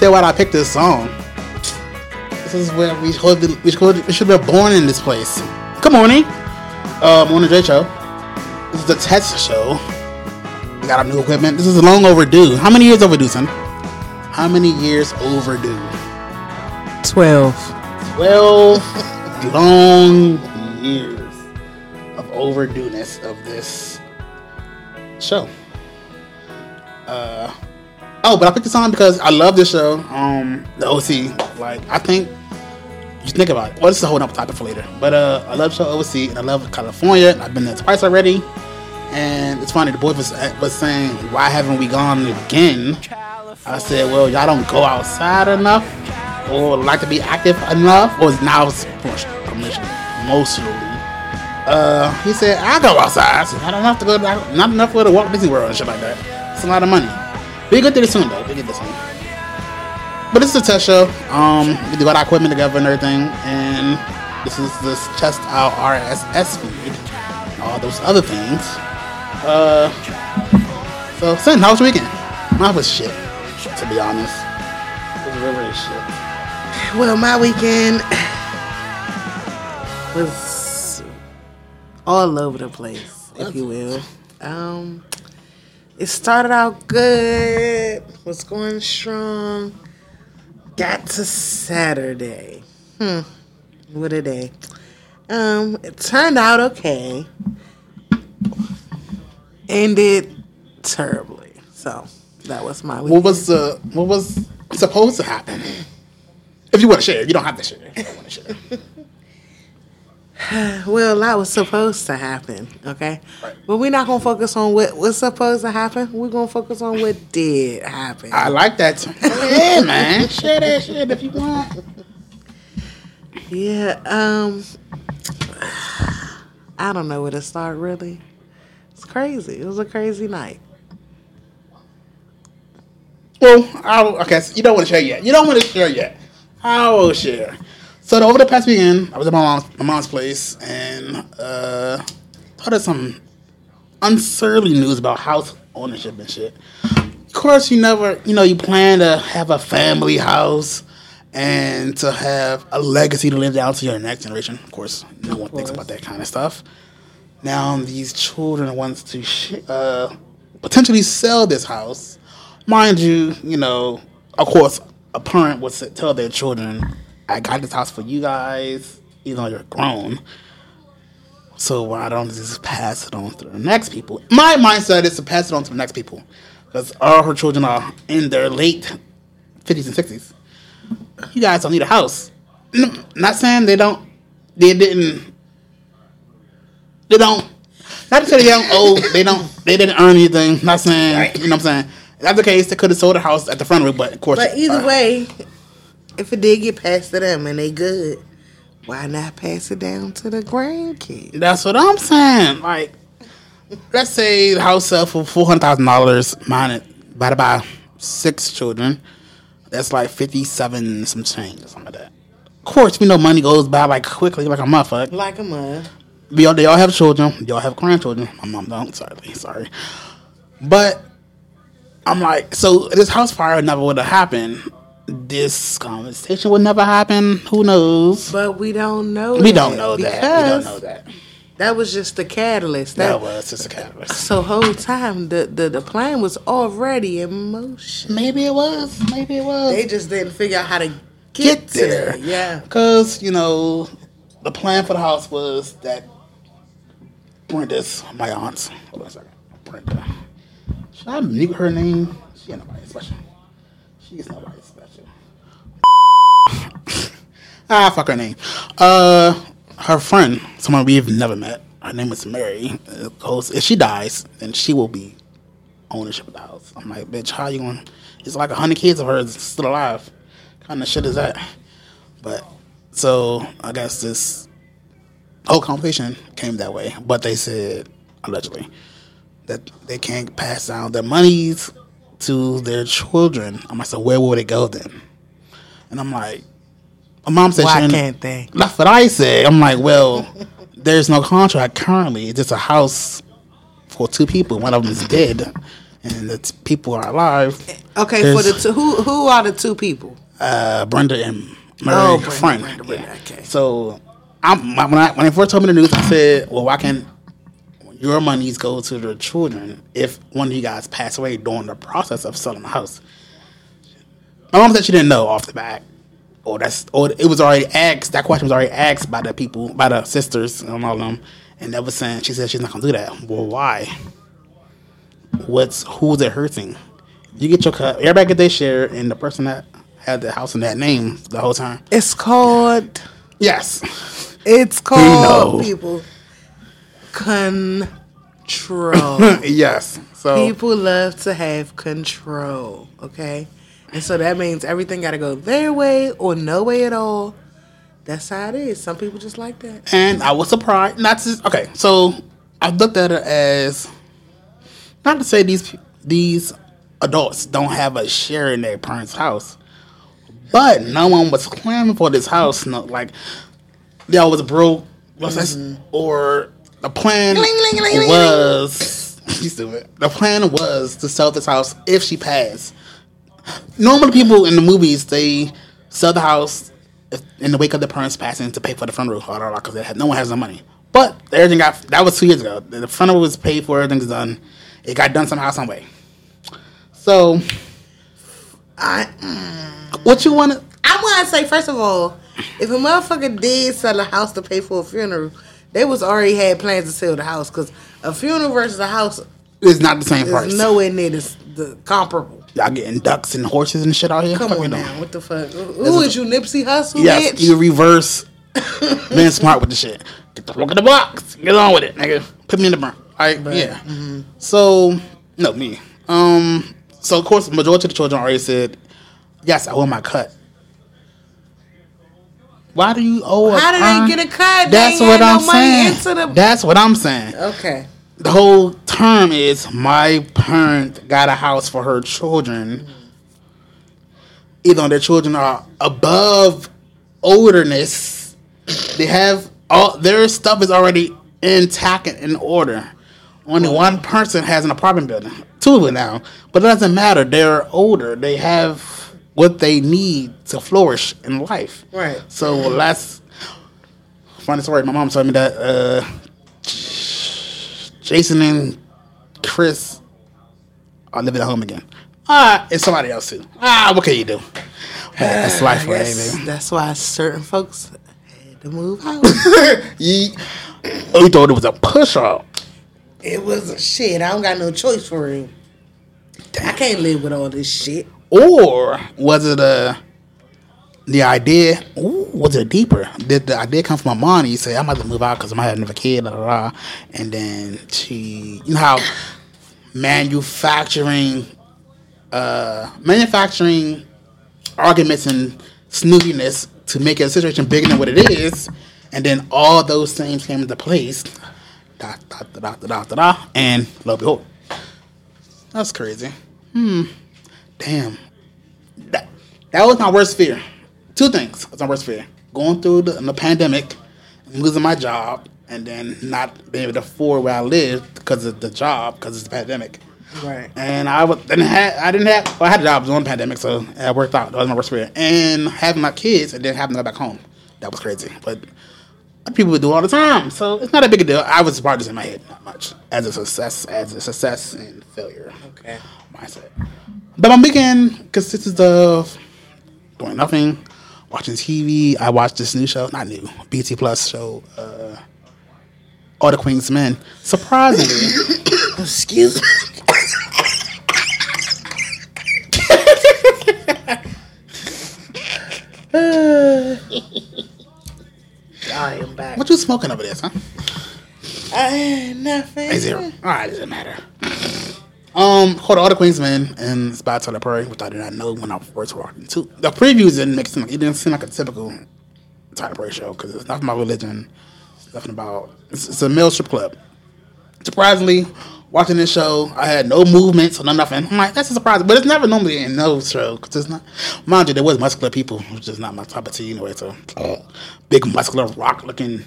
You why I picked this song. This is where we should be, we should, we should be born in this place. Good morning. Uh, morning, J Show. This is the test show. We got our new equipment. This is long overdue. How many years overdue, son? How many years overdue? 12. 12 long years of overdueness of this show. Uh, oh, but I picked this song because I love this show. Um, the OC. Like, I think, just think about it. Well, this is a whole other topic for later. But uh, I love show OC and I love California. I've been there twice already. And it's funny, the boy was, was saying, why haven't we gone again? I said, well, y'all don't go outside enough or like to be active enough or is now permission emotionally. Uh, he said, I go outside. I said, not enough to go, not enough for the Walt Disney World and shit like that. It's a lot of money. We get to this soon though. We get this soon. But this is a test show. Um, we got our equipment together and everything, and this is this test out RSS feed, all those other things. Uh, so, Sin, how was your weekend? Mine was shit, to be honest. It was really, really shit. Well, my weekend was all over the place, if you will. Um, it started out good, was going strong. Got to Saturday. Hmm, what a day. Um, it turned out okay. Ended terribly. So that was my weekend. What was the what was supposed to happen? If you want to share, you don't have to share. If you don't want to share. Well, that was supposed to happen, okay? Right. But we're not gonna focus on what was supposed to happen. We're gonna focus on what did happen. I like that. yeah, man. Share that shit if you want. Yeah, um I don't know where to start really. It's crazy. It was a crazy night. Well, I'll, okay, so you don't want to share yet. You don't want to share yet. I will share. So over the past weekend, I was at my mom's, my mom's place and uh, heard of some unsurly news about house ownership and shit. Of course, you never, you know, you plan to have a family house and to have a legacy to live down to your next generation. Of course, no one thinks about that kind of stuff. Now these children wants to sh- uh, potentially sell this house. Mind you, you know, of course, a parent would tell their children, "I got this house for you guys, even though you're grown." So why don't just pass it on to the next people? My mindset is to pass it on to the next people, because all her children are in their late fifties and sixties. You guys don't need a house. Not saying they don't. They didn't. They don't. Not to say they don't owe. They don't. They didn't earn anything. Not saying. You know what I'm saying. If that's the case. They could have sold a house at the front of it, but of course. But either uh, way, if it did get passed to them and they good, why not pass it down to the grandkids? That's what I'm saying. Like, let's say the house sell for four hundred thousand dollars, mine it by the by six children. That's like fifty-seven some change or something like that. Of course, we know money goes by like quickly, like a motherfucker. Like a mud. We all, they all have children. They all have grandchildren. My mom don't. Sorry, sorry. But I'm like, so this house fire never would have happened. This conversation would never happen. Who knows? But we don't know. We don't know that. We don't know that. That was just the catalyst. That, That was just a catalyst. so whole time the, the the plan was already in motion. Maybe it was. Maybe it was. They just didn't figure out how to get, get there. there. Yeah. Because, you know, the plan for the house was that Brenda's, my aunt, hold on a second. Brenda. Should I mute her name? She ain't nobody special. She's nobody. ah, fuck her name. Uh, her friend, someone we've never met, her name is Mary. uh, if she dies, then she will be ownership of the house. I'm like, bitch, how you going? It's like a hundred kids of hers still alive. kind of shit is that? But so I guess this whole conversation came that way. But they said allegedly that they can't pass down their monies to their children. I'm like, so where would it go then? And I'm like, my mom said, Why she can't they? That's what I said. I'm like, well, there's no contract currently. It's just a house for two people. One of them is dead, and the people are alive. Okay, for the two, who who are the two people? uh, Brenda and Murray, Oh, Brenda, friend. Brenda, Brenda, Yeah. okay. So I'm, when I when they first told me the news, I said, "Well, why can't your monies go to the children if one of you guys pass away during the process of selling the house?" My mom said she didn't know off the bat, or that's or it was already asked. That question was already asked by the people, by the sisters and all of them, and was saying she said she's not gonna do that. Well, why? What's who's it hurting? You get your cut. Everybody get their share, and the person that had the house in that name the whole time. It's called. Yes. It's called people control. yes. So people love to have control. Okay, and so that means everything got to go their way or no way at all. That's how it is. Some people just like that. and I was surprised. Not to okay. So I looked at it as not to say these these adults don't have a share in their parents' house, but no one was clamoring for this house. No, like they all was broke. What's that? Mm-hmm. Or the plan was you stupid. The plan was to sell this house if she passed. Normally, people in the movies they sell the house in the wake of the parents passing to pay for the funeral, because oh, had no one has no money. But everything got that was two years ago. The funeral was paid for, everything's done. It got done somehow, some way. So, I mm. what you want to? I want to say first of all, if a motherfucker did sell a house to pay for a funeral, they was already had plans to sell the house because a funeral versus a house is not the same price. nowhere near this, the comparable. Y'all getting ducks and horses and shit out here. Come on now, what the fuck? Who is you, Nipsey Hussle, Yes, bitch? you reverse being smart with the shit. Get the fuck in the box. Get on with it, nigga. Put me in the burn. Alright, yeah. mm-hmm. So no me. Um so of course the majority of the children already said, Yes, I want my cut. Why do you owe a How did they get a cut? That's what I'm saying. into the- That's what I'm saying. Okay. The whole term is my parent got a house for her children. Either their children are above olderness, they have all their stuff is already intact and in order. Only one person has an apartment building, two of them now, but it doesn't matter. They're older. They have what they need to flourish in life. Right. So last funny story. My mom told me that uh, Jason and Chris are living at home again. Ah, it's somebody else too. Ah, what can you do? That's life, I right, baby? that's why certain folks had to move out. You, oh, you thought it was a push up. it was a shit. I don't got no choice for real. I can't live with all this shit. Or was it a the idea? Ooh, was it deeper? Did the idea come from my mom? And you say I'm about to move out because I'm having another kid, da, da, da. and then she, you know how manufacturing, uh, manufacturing arguments and snootiness to make a situation bigger than what it is, and then all those things came into place. Da, da, da, da, da, da, da, and lo and behold, that's crazy. Hmm, damn, that that was my worst fear. Two things was my worst fear: going through the, the pandemic, losing my job, and then not being able to afford where I live because of the job because it's the pandemic. Right. And I was, didn't have, I didn't have, well, I had a job during the pandemic, so it worked out. That was my worst fear. And having my kids and then having to go back home, that was crazy. But people would do all the time, so it's not a big deal. I was part of this in my head, not much as a success, as a success and failure Okay. mindset. But my weekend consists of doing nothing, watching TV. I watched this new show, not new, BET Plus show, uh, All the Queen's Men. Surprisingly. Excuse me. I am back. What you smoking over there, son? I nothing. A zero. All right, doesn't matter. Um, called All the Queen's Men, and it's by Tyler Perry, which I did not know when I first walked into. The previews didn't make like it didn't seem like a typical Tyler Perry show because it's nothing about religion, it's nothing about. It's, it's a male strip club. Surprisingly, watching this show, I had no movements or no nothing. I'm like, that's a surprise, but it's never normally in no show because it's not. Mind you, there was muscular people, which is not my type of tea anyway. So, big muscular rock looking.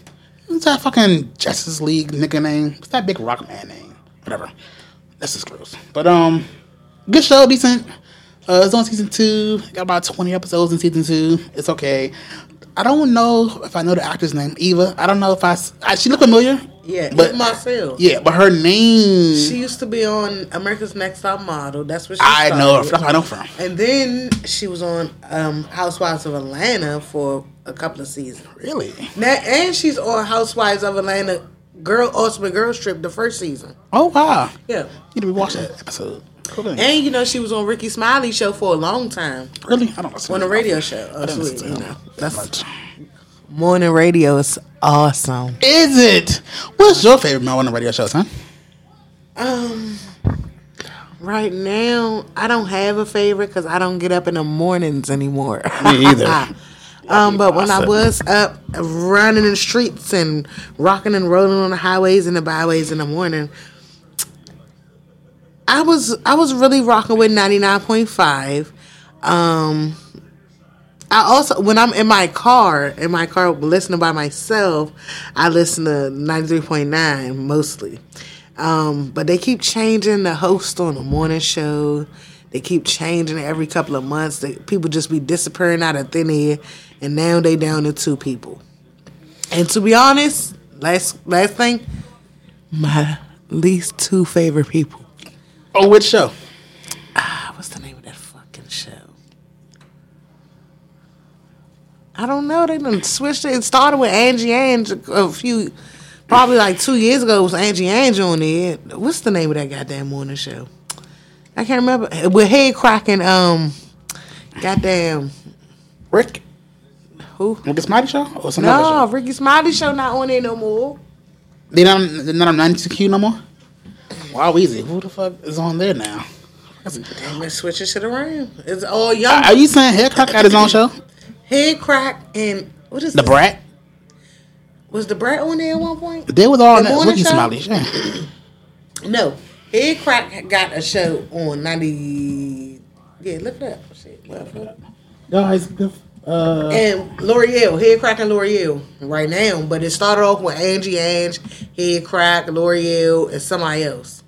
What's that fucking Justice League nigga name? What's that big rock man name? Whatever. That's just gross. But um, good show, decent. Uh, it's on season two. Got about twenty episodes in season two. It's okay. I don't know if I know the actor's name, Eva. I don't know if I. she look familiar. Yeah, but myself. Yeah, but her name. She used to be on America's Next Top Model. That's what she I started. know. her. That's where I know from. And then she was on um, Housewives of Atlanta for a couple of seasons. Really? Now, and she's on Housewives of Atlanta Girl Ultimate Girls Trip the first season. Oh wow. Yeah. You need to watch that episode. Cool. And you know she was on Rickey Smiley show for a long time. really? I don't know. On a radio show. Oh, listen sweet, you know. That's much. morning radio is awesome. Is it? What's your favorite morning radio shows, huh? Um, right now I don't have a favorite because I don't get up in the mornings anymore. Me either. um, but when I was up running in the streets and rocking and rolling on the highways and the byways in the morning, I was I was really rocking with ninety nine point five. Um, I also when I'm in my car, in my car listening by myself, I listen to ninety three point nine mostly. Um, but they keep changing the host on the morning show. They keep changing every couple of months. They, people just be disappearing out of thin air, and now they down to two people. And to be honest, last last thing, my least two favorite people. Oh, which show? Ah, what's the name of that fucking show? I don't know. They done switched it. It started with Angie Ange a few, probably like two years ago. It was Angie Ange on there. What's the name of that goddamn morning show? I can't remember. With head cracking, um, goddamn, Rick? Who? Rick and Smiley show? Or some No, other show? Rickey Smiley show not on there no more. They not, they're not on 92Q no more? Wow, easy. Who the fuck is on there now? Damn, they switching shit around. It's all young. Are you saying Haircut got his own show? Headkrack and what is The this? Brat? Was the brat on there at one point? They was all on that Rickey? Smiley show. No, Headkrack got a show on ninety. Yeah, look it up. Shit, whatever. Guys, uh, And Lore'l, Head Crack and Lore'l right now, but it started off with Angie Ange, Head Crack, Lore'l, and somebody else,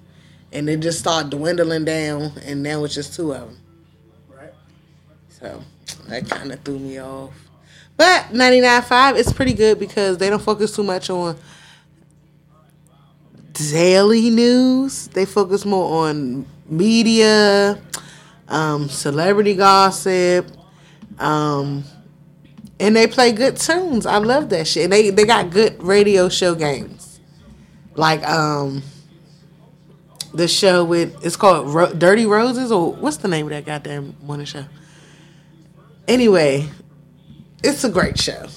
and it just started dwindling down, and now it's just two of them. Right. So that kind of threw me off. But 99.5 is pretty good because they don't focus too much on daily news. They focus more on media, um, celebrity gossip, um, and they play good tunes. I love that shit. And they they got good radio show games, like um, the show with it's called Ro- Dirty Roses or what's the name of that goddamn morning show? Anyway, it's a great show.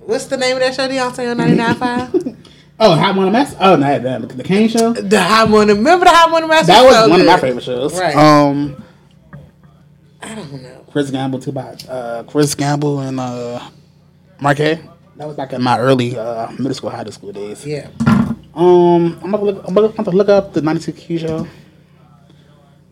What's the name of that show? Deontay on 99.5? oh, Hot One Mess? Oh, no, the, the Kane show? the High Morning. Remember the High Morning Master? That was So one of my favorite shows. Right. Um, I don't know. Chris Gamble, too bad. Uh, Chris Gamble and uh, Marquette. That was back in my early uh, middle school, high school days. Yeah. Um, I'm gonna look. I'm gonna have to look up the 92Q show.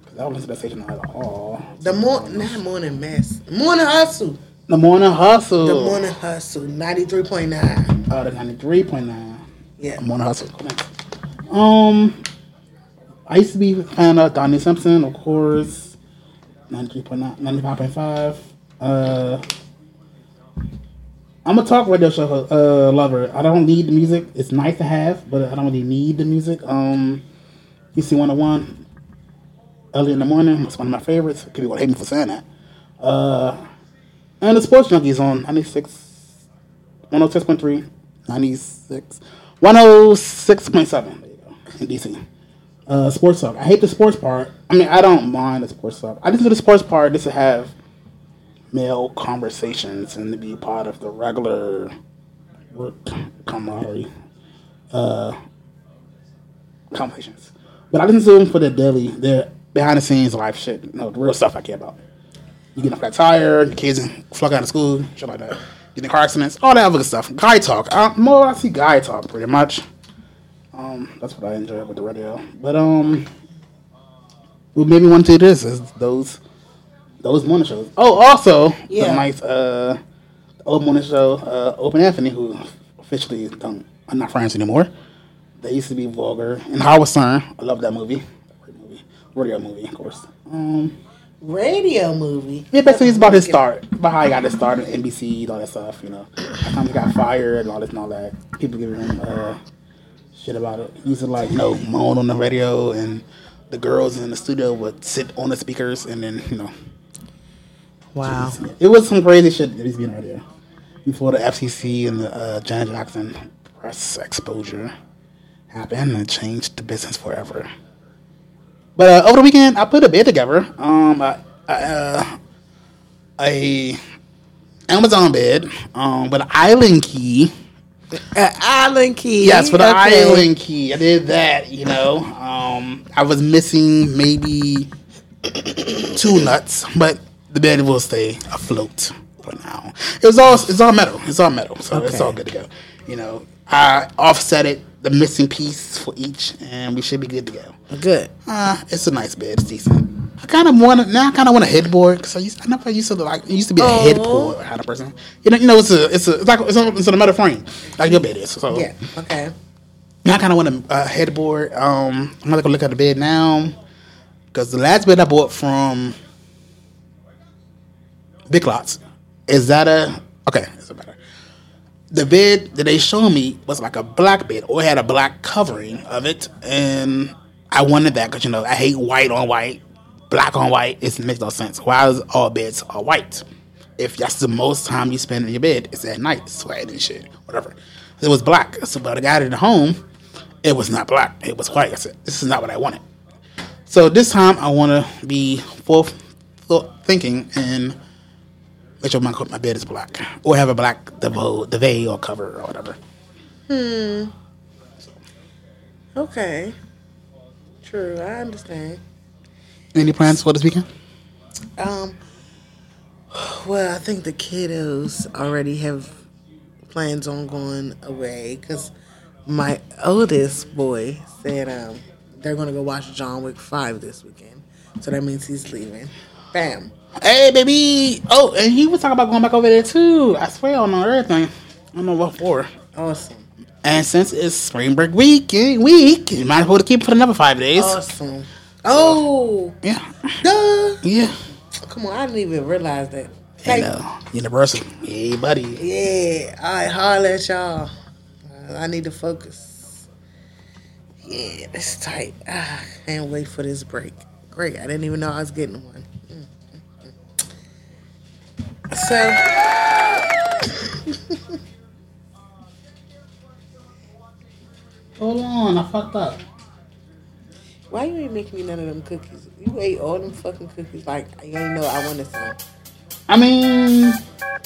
'Cause I to that station at all. The morning, not morning mess. Morning hustle. The morning hustle. The morning hustle. Ninety three point nine. Uh, the ninety three point nine. Yeah. Morning hustle. Um, I used to be a fan of Donnie Simpson, of course. 93.9, 95.5. Uh, I'm a talk radio show uh, lover. I don't need the music. It's nice to have, but I don't really need the music. Um, UC 101, early in the morning. It's one of my favorites. People will hate me for saying that. Uh, and the Sports Junkies on 96, 106.3, 96, 106.7. There you go. In DC. Uh, sports talk. I hate the sports part. I mean, I don't mind the sports talk. I just do the sports part just to have male conversations and to be part of the regular work camaraderie uh, conversations. But I to them for the daily, their behind the scenes life shit, you know, the real stuff I care about. You get a flat tire, your kids flunk out of school, shit like that. Getting car accidents, all that other good stuff. Guy talk. Uh, more I see guy talk pretty much. Um, that's what I enjoy with the radio. But um, what made me want to do this is those those morning shows. Oh, also Yeah. the nice uh, old morning show. Uh, Opie and Anthony, who officially don't are not friends anymore. They used to be vulgar. And Howard Stern, I love that movie. Great movie, radio movie, of course. Um, Radio movie. yeah, basically it's about his start, about how he got his start on NBC, and all that stuff. You know, how he got fired and all this and all that. People giving him uh, shit about it. He used to like, you know, moan on the radio, and the girls in the studio would sit on the speakers, and then you know, Wow. it was some crazy shit that he's being out there Before the FCC and the uh, Janet Jackson press exposure happened and changed the business forever. But uh, over the weekend, I put a bed together. Um, I, I, uh, a Amazon bed, um, with an Allen key. Uh, Allen Key. Yes, for the Okay. Allen key. I did that. You know, um, I was missing maybe two nuts, but the bed will stay afloat for now. It was all it's all metal. It's all metal, so it's all good to go. You know, I offset it the missing piece for each, and we should be good to go. Good. Uh, it's a nice bed. It's decent. I kind of want now. I kind of want a headboard because I used. I never used to like. It used to be a Aw. headboard kind of person. You know. You know. It's a. It's a. It's like it's, a, it's a metal frame, like your bed is. So Yeah. Okay. now I kind of want a, a headboard. Um, I'm gonna go look at the bed now because the last bed I bought from Big Lots is that a okay? It's a better. The bed that they showed me was like a black bed, or it had a black covering of it, and I wanted that because you know I hate white on white, black on white. It makes no sense. Why is all beds are white? If that's the most time you spend in your bed, it's at night, sweating and shit, whatever. It was black, so but I got it at home. It was not black. It was white. I said, "This is not what I wanted." So this time, I want to be full thinking and make sure my my bed is black, or have a black duvet, duvet or cover or whatever. Hmm. Okay. True. I understand. Any plans for this weekend? Um. Well, I think the kiddos already have plans on going away because my oldest boy said um they're gonna go watch John Wick Five this weekend, so that means he's leaving. Bam. Hey, baby! Oh, and he was talking about going back over there too. I swear, on everything. I don't know what for. Awesome. And since it's spring break week, week, you might as well keep it for another five days. Awesome. Oh, Yeah, duh. yeah. Come on, I didn't even realize that. And Hey, uh, Universal, hey, buddy. yeah, all right, holler at y'all. Uh, I need to focus. Yeah, that's tight. Ah, can't wait for this break. Great, I didn't even know I was getting one. Mm, mm, mm. So, Hold on, I fucked up. Why you ain't making me none of them cookies? You ate all them fucking cookies like you ain't know I wanted some. I mean,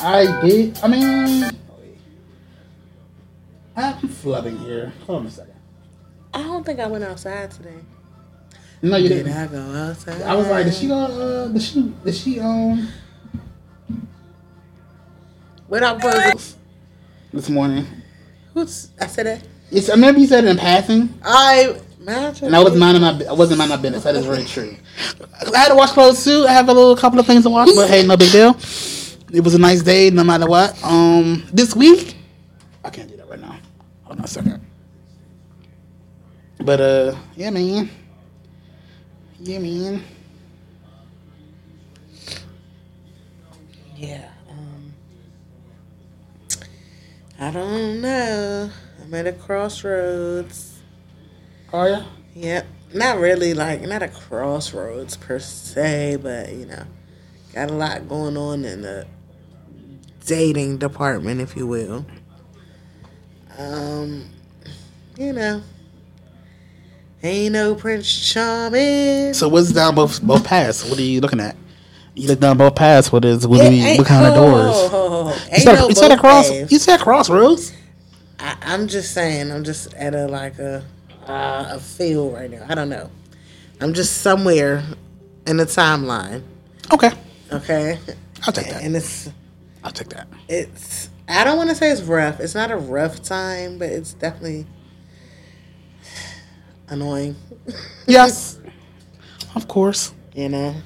I did. I mean, I'm flubbing here. Hold on a second. I don't think I went outside today. No, you Did didn't. I go outside? I was like, did she go? Uh, did she? Did she? Um, What up, burgers? this morning. Who's I said that? It's. I remember you said it in passing. I Imagine. And I was minding my I wasn't minding my business. That is very true. I had to wash clothes too. I have a little couple of things to wash, but hey, no big deal. It was a nice day, no matter what. Um, this week, I can't do that right now. Hold on a second. But uh, yeah, man. Yeah, man. Yeah. Um, I don't know. I'm at a crossroads. Are ya? Yep. Not really like not a crossroads per se, but you know, got a lot going on in the dating department, if you will. Um, you know, ain't no Prince Charming. So what's down both both paths? What are you looking at? You look down both paths. What is what, do you, what kind of doors? ho. You Ain't said, no you said both across. paths. You said crossroads. I, I'm just saying, I'm just at a like a uh, a feel right now. I don't know. I'm just somewhere in the timeline. Okay, Okay, I'll take that. and it's I'll take that. it's. I don't want to say it's rough. It's not a rough time, but it's definitely annoying. Yes, of course. You know.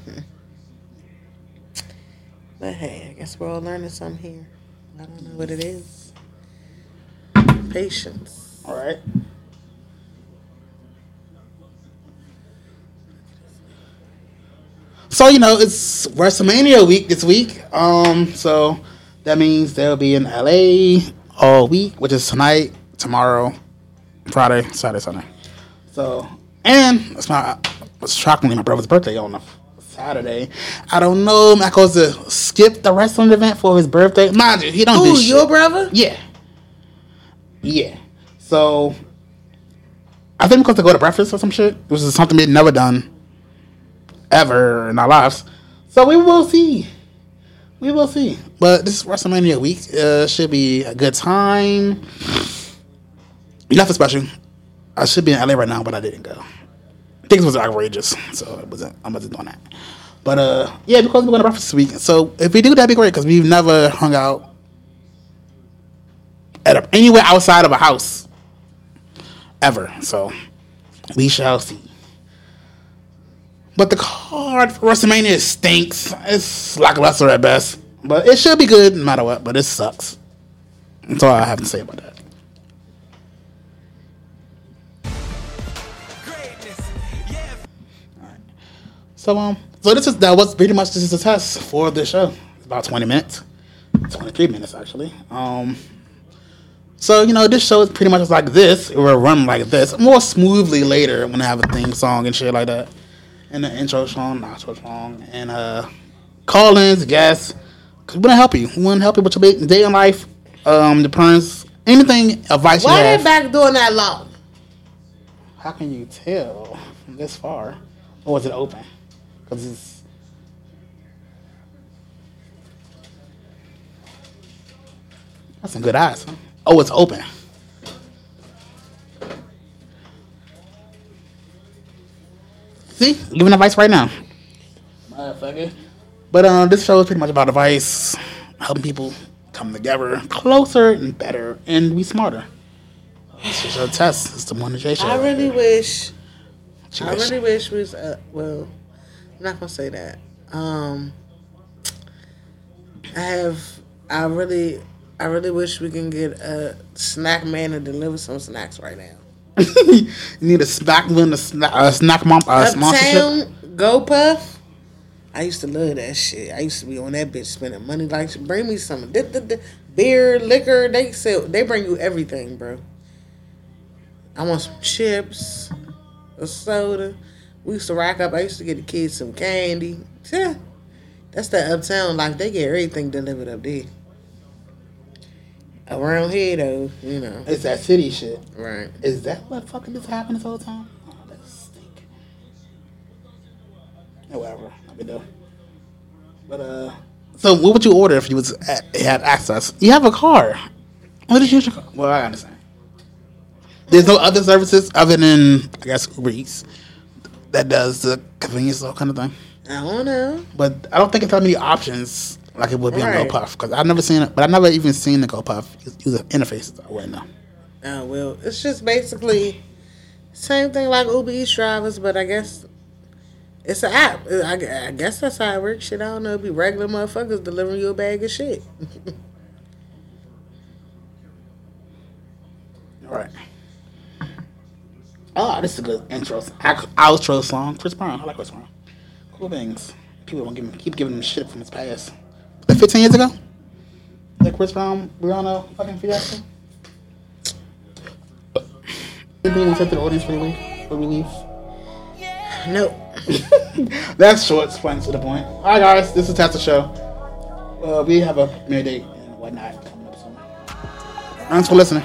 But hey, I guess we're all learning something here. I don't know what it is. Patience. All right. So you know it's WrestleMania week this week. Um, so that means they'll be in LA all week, which is tonight, tomorrow, Friday, Saturday, Sunday. So and it's my it's shockingly my brother's birthday on a Saturday. I don't know. Matt goes to skip the wrestling event for his birthday. Mind you, he don't do Ooh, shit. your brother? Yeah. Yeah. So I think because to go to breakfast or some shit, which is something we've never done ever in our lives. So we will see. We will see. But this WrestleMania week uh, should be a good time. Nothing special. I should be in LA right now, but I didn't go. Things was outrageous, so I wasn't. I wasn't doing that. But uh, yeah, because we're going to breakfast this week. So if we do, that'd be great because we've never hung out at a, anywhere outside of a house ever. So we shall see. But the card for WrestleMania stinks. It's lackluster at best, but it should be good no matter what. But it sucks. That's all I have to say about that. So um, so this is that was pretty much this is a test for the show. It's about twenty minutes, twenty three minutes actually. Um, so you know this show is pretty much like this. It will run like this, more smoothly later when I have a theme song and shit like that, and the intro song, outro song, and uh, call-ins, guests. Cause we want to help you. We want to help you with your big day in life, um, the parents, anything advice Why you they have. back doing that long? How can you tell from this far? Or is it open? Because it's. That's some good eyes. Huh? Oh, it's open. See, giving advice right now. Motherfucker. But uh, this show is pretty much about advice, helping people come together closer and better and be smarter. It's just a test. It's the one that show. I really wish. She I wish. really wish we was. Uh, well, I'm not gonna say that. Um, I have. I really. I really wish we can get a snack man to deliver some snacks right now. you need a snack win a snack, a snack mom, uh, sponsorship. Uptown GoPuff. I used to love that shit. I used to be on that bitch spending money like bring me some beer, liquor. They sell. They bring you everything, bro. I want some chips, a soda. We used to rack up. I used to get the kids some candy. Yeah, that's the uptown life. They get everything delivered up there. Around here, though, you know, It's that city shit. right? Is that what fucking is happening this whole time? Oh, that stink. Yeah, whatever. I mean, though. But uh, so what would you order if you was at, had access? You have a car. What did you use your car? Well, I understand. There's no other services other than I guess Uber Eats that does the convenience store kind of thing. I don't know. But I don't think it's that many options like it would be on Right. GoPuff because I've never seen it. But I've never even seen the GoPuff the interfaces. I wouldn't know. Oh well, it's just basically Same thing like Uber Eats drivers, but I guess it's an app. I, I guess that's how it works. Shit, I don't know. It be regular motherfuckers delivering you a bag of shit. All right. Oh, this is a good intro. Out- Outro song. Chris Brown. I like Chris Brown. Cool things. People won't give him, keep giving him shit from his past. Like 15 years ago? Like Chris Brown, Rihanna, fucking fiasco? Anything you say to the audience before we leave? Before we leave? Nope. That's short, fun to the point. All right, guys, this is Tata Show. Uh, we have a premiere date and whatnot coming up soon. Thanks for listening.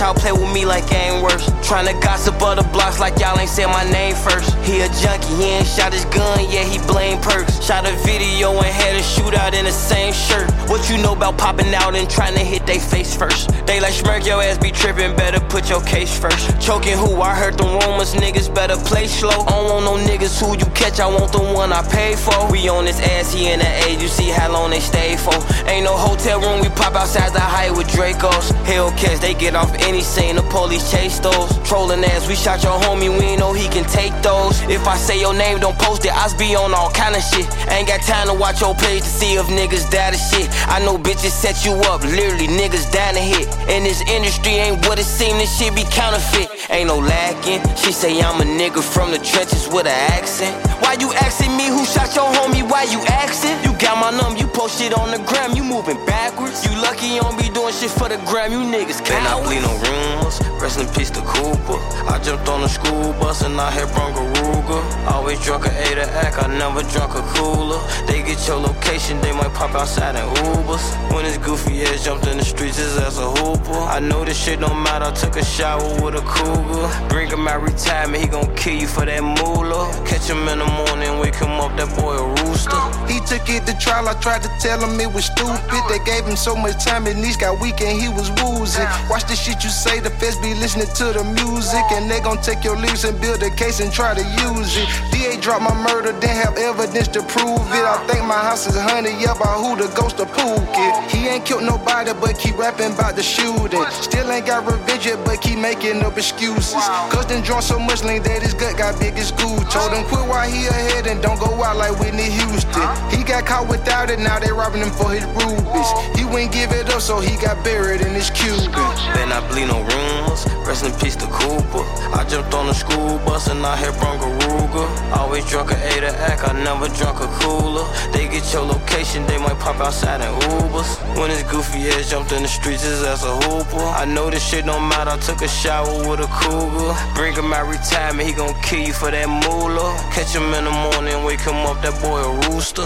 Y'all play with me like I ain't worse. Tryna gossip other blocks like y'all ain't said my name first. He a junkie, he ain't shot his gun, yeah, he blame perks. Shot a video and had a shootout in the same shirt. What you know about popping out and tryna hit they face first? They like smirk your ass be tripping, better put your case first. Choking who? I heard the rumors, niggas better play slow. I don't want no niggas who you catch, I want the one I pay for. We on this ass, he in the age, you see how long they stay for. Ain't no hotel room, we pop outside the height with Dracos. Hellcats, they get off any scene, the police chase those. Trolling ass, we shot your homie, we know he can take those. If I say your name, don't post it, I be on all kind of shit. Ain't got time to watch your page to see if niggas die to shit. I know bitches set you up, literally niggas down to hit. In this industry ain't what it seem, this shit be counterfeit. Ain't no lacking. She say I'm a nigga from the trenches with an accent. Why you asking me who shot your homie? Why you asking? You got my number, you post shit on the gram, you moving backwards. You lucky you don't be doing shit for the gram, you niggas can't. I bleed no rumors. Rest in peace to Cooper. I jumped on the school bus and I hit Bronco Ruger. Always drunk a A to act, I never drunk a cooler. They get your location, they might pop outside in Ubers. When his goofy ass jumped in the streets, his ass a hooper. I know this shit don't matter, I took a shower with a cougar. Bring him out retirement, he gon' kill you for that moolah. Catch him in the morning, wake him up, that boy a rooster. He took it to trial, I tried to tell him it was stupid. They gave him so much time, his knees got weak and he was woozy. Watch the shit you say, the feds be listening to the music. And they gon' take your lyrics and build a case and try to use it. DA dropped my murder, didn't have evidence to prove it. I think my house is haunted, yeah, by who the ghost of Pookie. He ain't killed nobody, but keep rapping about the shooting. Still ain't got revenge yet, but keep making up excuses. Cause them drunk so much lean that his gut got big as school. Told him quit while he ahead and don't go out like Whitney Houston. He got caught without it, now they robbing him for his rubies. He wouldn't give it up, so he got buried in his Cuban. Then I bleed no rumors. Rest in peace to Cooper. I jumped on the school bus and I hit Bronco Ruger. Always drunk a A to act, I never drunk a cooler. They get your location, they might pop outside in Ubers. When his goofy ass jumped in the streets, his ass a hooper. I know this shit don't matter, I took a shower with a cougar. Bring him out retirement, he gon' kill you for that moolah. Catch him in the morning, wake him up, that boy a rooster.